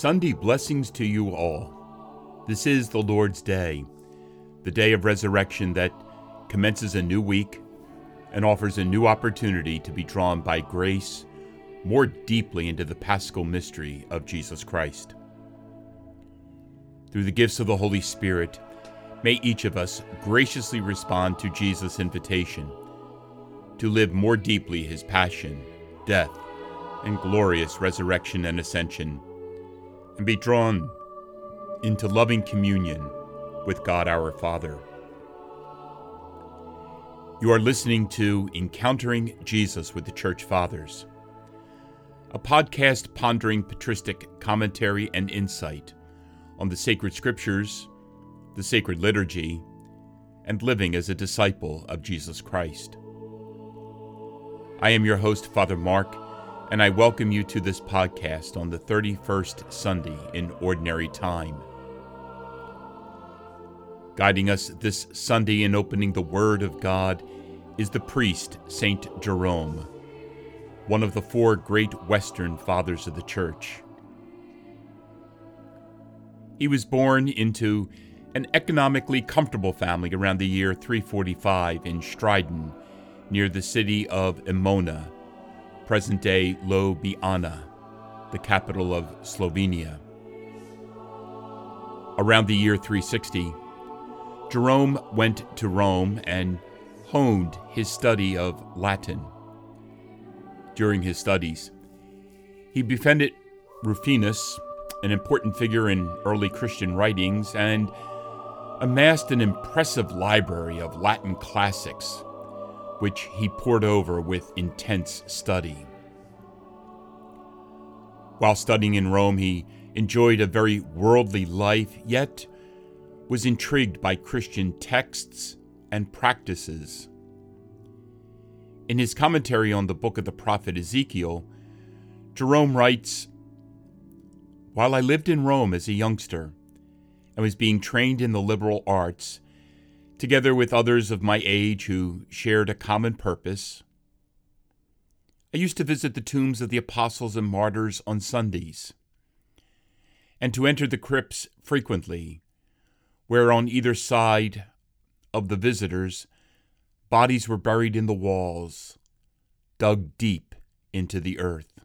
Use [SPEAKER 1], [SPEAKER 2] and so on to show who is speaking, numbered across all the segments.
[SPEAKER 1] Sunday blessings to you all. This is the Lord's Day, the day of resurrection that commences a new week and offers a new opportunity to be drawn by grace more deeply into the paschal mystery of Jesus Christ. Through the gifts of the Holy Spirit, may each of us graciously respond to Jesus' invitation to live more deeply his passion, death, and glorious resurrection and ascension, and be drawn into loving communion with God our Father. You are listening to Encountering Jesus with the Church Fathers, a podcast pondering patristic commentary and insight on the sacred scriptures, the sacred liturgy, and living as a disciple of Jesus Christ. I am your host, Father Mark and I welcome you to this podcast on the 31st Sunday in Ordinary Time. Guiding us this Sunday in opening the Word of God is the priest Saint Jerome, one of the four great Western Fathers of the Church. He was born into an economically comfortable family around the year 345 in Stridon, near the city of Emona present day Ljubljana, the capital of Slovenia. Around the year 360, Jerome went to Rome and honed his study of Latin. During his studies, he befriended Rufinus, an important figure in early Christian writings, and amassed an impressive library of Latin classics which he pored over with intense study. While studying in Rome, he enjoyed a very worldly life, yet was intrigued by Christian texts and practices. In his commentary on the book of the prophet Ezekiel, Jerome writes While I lived in Rome as a youngster and was being trained in the liberal arts, together with others of my age who shared a common purpose. I used to visit the tombs of the apostles and martyrs on Sundays, and to enter the crypts frequently, where on either side of the visitors, bodies were buried in the walls, dug deep into the earth.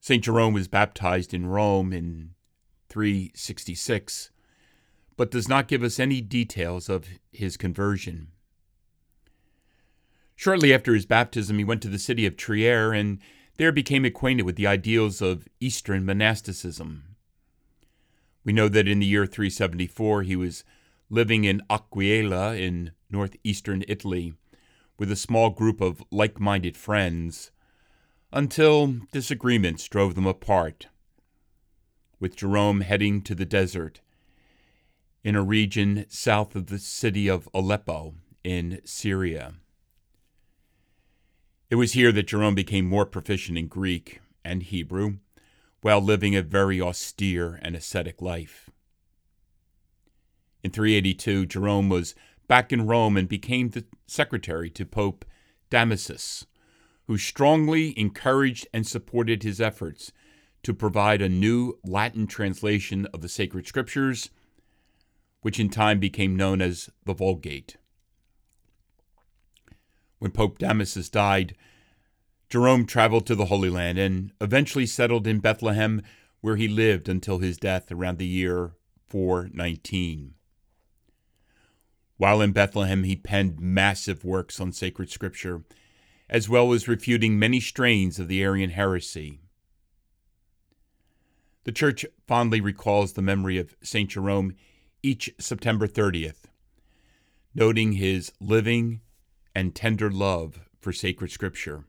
[SPEAKER 1] St. Jerome was baptized in Rome in 366 but does not give us any details of his conversion. Shortly after his baptism, he went to the city of Trier and there became acquainted with the ideals of Eastern monasticism. We know that in the year 374 he was living in Aquileia in northeastern Italy with a small group of like minded friends until disagreements drove them apart, with Jerome heading to the desert in a region south of the city of Aleppo in Syria. It was here that Jerome became more proficient in Greek and Hebrew while living a very austere and ascetic life. In 382, Jerome was back in Rome and became the secretary to Pope Damasus, who strongly encouraged and supported his efforts to provide a new Latin translation of the sacred scriptures which in time became known as the Vulgate. When Pope Damasus died, Jerome traveled to the Holy Land and eventually settled in Bethlehem, where he lived until his death around the year 419. While in Bethlehem, he penned massive works on sacred scripture, as well as refuting many strains of the Arian heresy. The Church fondly recalls the memory of St. Jerome each September 30th, noting his living and tender love for sacred scripture.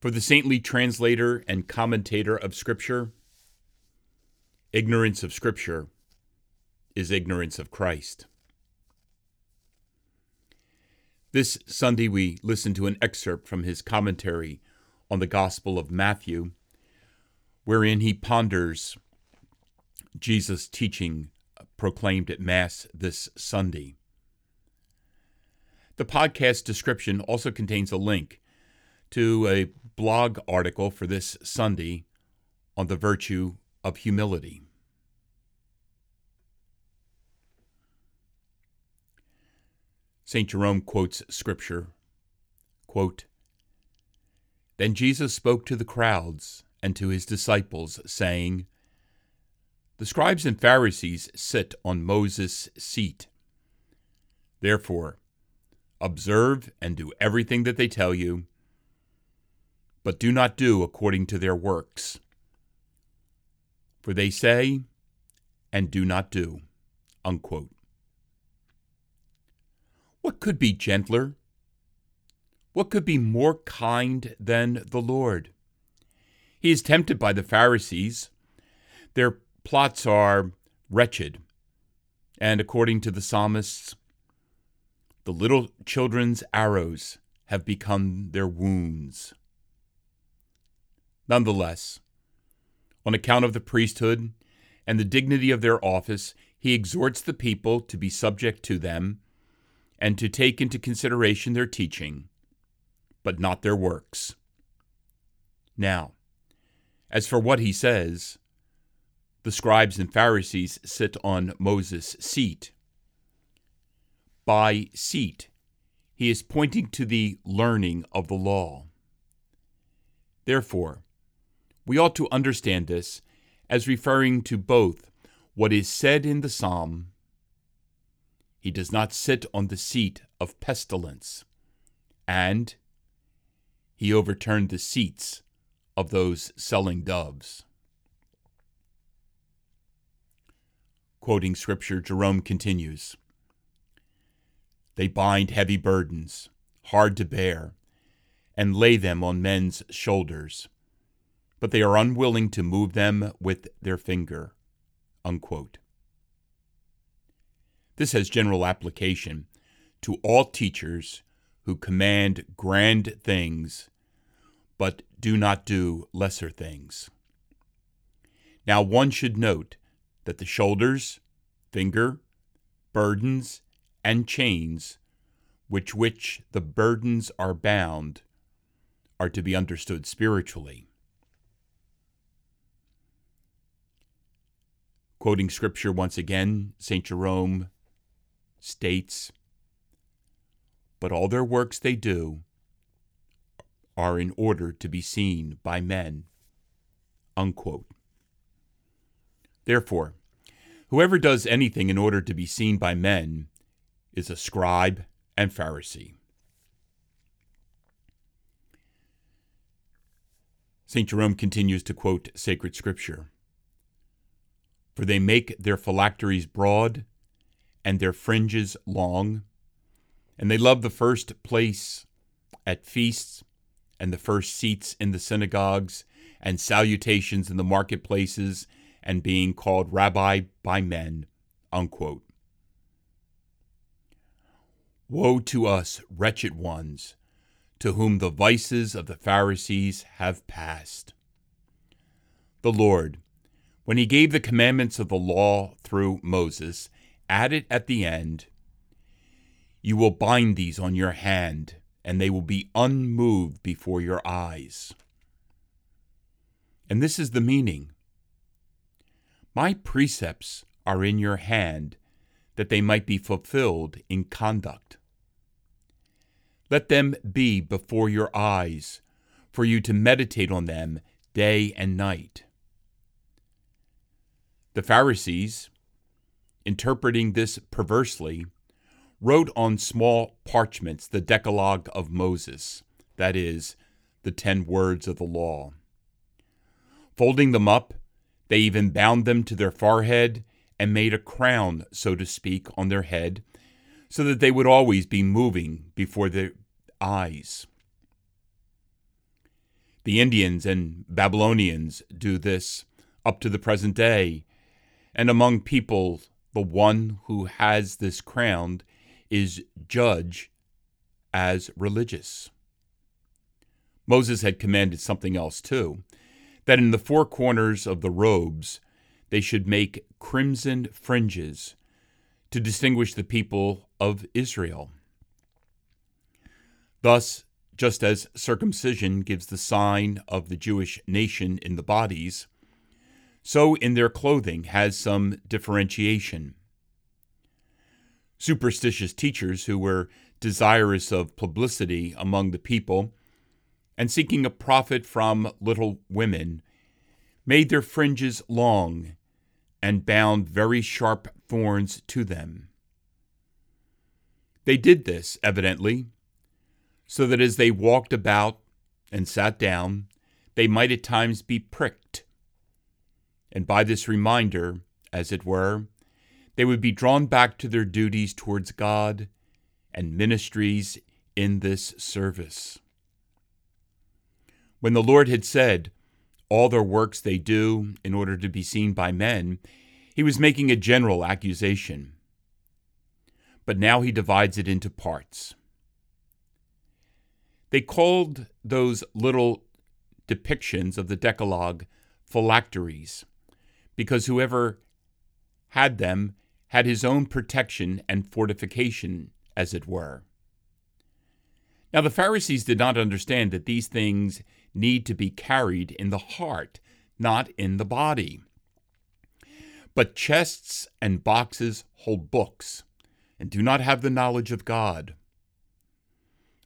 [SPEAKER 1] For the saintly translator and commentator of Scripture, ignorance of Scripture is ignorance of Christ. This Sunday, we listen to an excerpt from his commentary on the Gospel of Matthew, wherein he ponders Jesus' teaching proclaimed at Mass this Sunday. The podcast description also contains a link to a blog article for this Sunday on the virtue of humility. St. Jerome quotes scripture quote, Then Jesus spoke to the crowds and to his disciples, saying, The scribes and Pharisees sit on Moses' seat. Therefore, observe and do everything that they tell you, but do not do according to their works. For they say and do not do. Unquote. What could be gentler? What could be more kind than the Lord? He is tempted by the Pharisees. Their plots are wretched. And according to the psalmists, the little children's arrows have become their wounds. Nonetheless, on account of the priesthood and the dignity of their office, he exhorts the people to be subject to them and to take into consideration their teaching, but not their works. Now, as for what he says, the scribes and Pharisees sit on Moses' seat. By seat, he is pointing to the learning of the law. Therefore, we ought to understand this as referring to both what is said in the psalm He does not sit on the seat of pestilence, and He overturned the seats of those selling doves. Quoting scripture, Jerome continues They bind heavy burdens, hard to bear, and lay them on men's shoulders, but they are unwilling to move them with their finger. Unquote. This has general application to all teachers who command grand things but do not do lesser things. Now, one should note that the shoulders, finger, burdens, and chains, which which the burdens are bound, are to be understood spiritually. Quoting scripture once again, St. Jerome states, But all their works they do are in order to be seen by men. Unquote. Therefore, whoever does anything in order to be seen by men is a scribe and Pharisee. St. Jerome continues to quote sacred scripture For they make their phylacteries broad and their fringes long, and they love the first place at feasts and the first seats in the synagogues, and salutations in the marketplaces, and being called rabbi by men. Unquote. Woe to us, wretched ones, to whom the vices of the Pharisees have passed. The Lord, when he gave the commandments of the law through Moses, added at the end, You will bind these on your hand and they will be unmoved before your eyes. And this is the meaning My precepts are in your hand, that they might be fulfilled in conduct. Let them be before your eyes, for you to meditate on them day and night. The Pharisees, interpreting this perversely, wrote on small parchments the Decalogue of Moses, that is, the ten words of the law. Folding them up, they even bound them to their forehead and made a crown, so to speak, on their head, so that they would always be moving before their eyes. The Indians and Babylonians do this up to the present day, and among people, the one who has this crown is judge as religious. Moses had commanded something else too that in the four corners of the robes they should make crimson fringes to distinguish the people of Israel. Thus, Just as circumcision gives the sign of the Jewish nation in the bodies, so in their clothing has some differentiation. Superstitious teachers who were desirous of publicity among the people and seeking a profit from little women made their fringes long and bound very sharp thorns to them. They did this, evidently, so that as they walked about and sat down, they might at times be pricked. And by this reminder, as it were, they would be drawn back to their duties towards God and ministries in this service. When the Lord had said, all their works they do in order to be seen by men, he was making a general accusation. But now he divides it into parts. They called those little depictions of the Decalogue phylacteries, because whoever had them had his own protection and fortification, as it were. Now, the Pharisees did not understand that these things need to be carried in the heart, not in the body. But chests and boxes hold books and do not have the knowledge of God.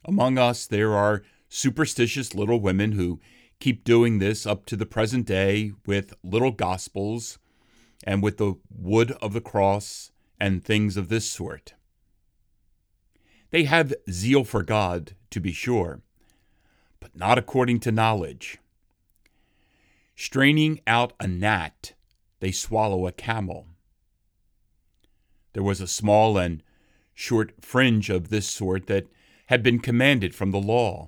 [SPEAKER 1] Among us, there are superstitious little women who keep doing this up to the present day with little gospels and with the wood of the cross and things of this sort. They have zeal for God, to be sure, but not according to knowledge. Straining out a gnat, they swallow a camel. There was a small and short fringe of this sort that had been commanded from the law.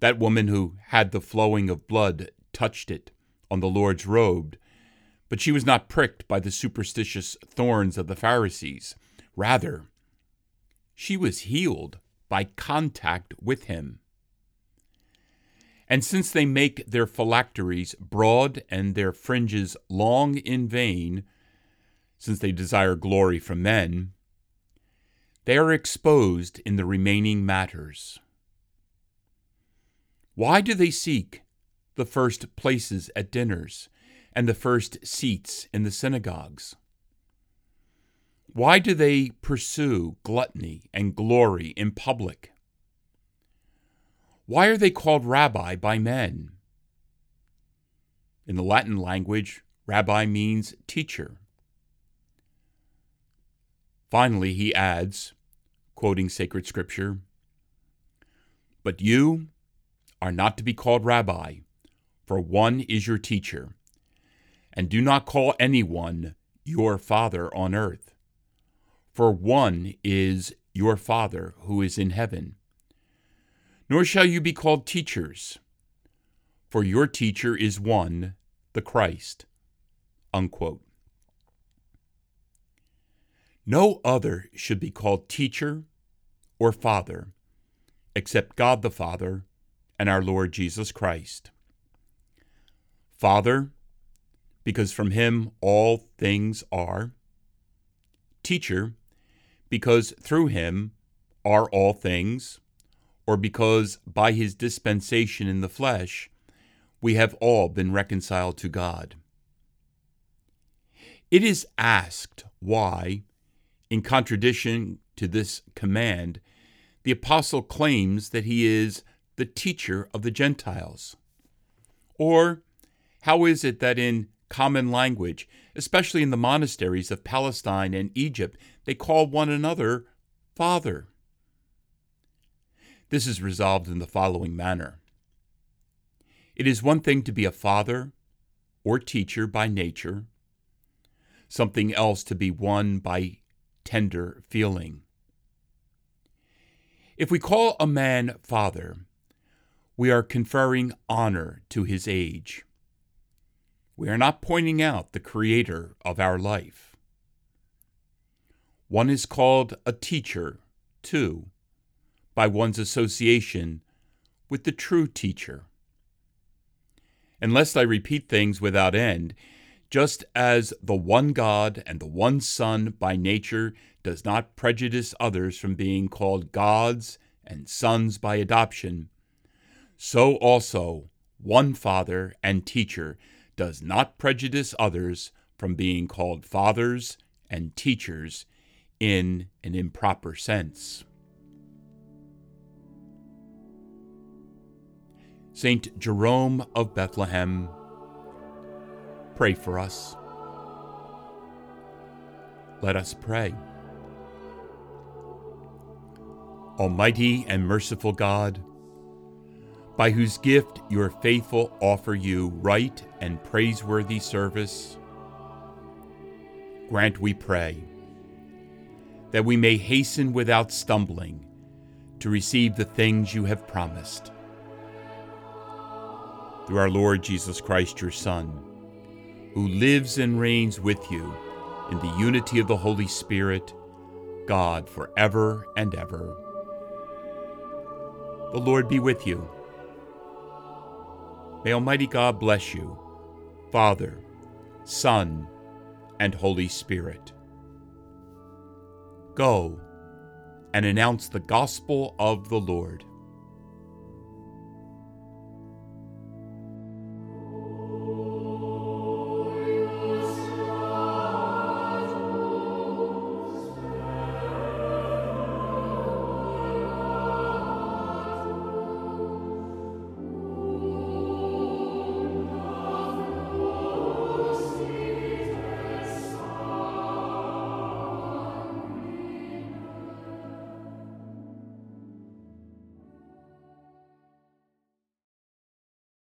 [SPEAKER 1] That woman who had the flowing of blood touched it on the Lord's robe, but she was not pricked by the superstitious thorns of the Pharisees. Rather, she was healed by contact with him. And since they make their phylacteries broad and their fringes long in vain, since they desire glory from men, they are exposed in the remaining matters. Why do they seek the first places at dinners and the first seats in the synagogues? Why do they pursue gluttony and glory in public? Why are they called rabbi by men? In the Latin language, rabbi means teacher. Finally, he adds, quoting sacred scripture, But you are not to be called rabbi, for one is your teacher, and do not call anyone your father on earth, for one is your Father who is in heaven nor shall you be called teachers, for your teacher is one, the Christ. Unquote. No other should be called teacher or father except God the Father and our Lord Jesus Christ. Father, because from him all things are. Teacher, because through him are all things or because by his dispensation in the flesh we have all been reconciled to God. It is asked why, in contradiction to this command, the apostle claims that he is the teacher of the Gentiles. Or how is it that in common language, especially in the monasteries of Palestine and Egypt, they call one another Father? This is resolved in the following manner It is one thing to be a father or teacher by nature, something else to be one by tender feeling. If we call a man father, we are conferring honor to his age. We are not pointing out the creator of our life. One is called a teacher, too, by one's association with the true teacher. And lest I repeat things without end, just as the one God and the one Son by nature does not prejudice others from being called gods and sons by adoption, so also one Father and teacher does not prejudice others from being called fathers and teachers in an improper sense. Saint Jerome of Bethlehem, pray for us. Let us pray. Almighty and merciful God, by whose gift your faithful offer you right and praiseworthy service, grant, we pray, that we may hasten without stumbling to receive the things you have promised. Through our Lord Jesus Christ, your Son, who lives and reigns with you in the unity of the Holy Spirit, God, forever and ever. The Lord be with you. May Almighty God bless you, Father, Son, and Holy Spirit. Go and announce the gospel of the Lord.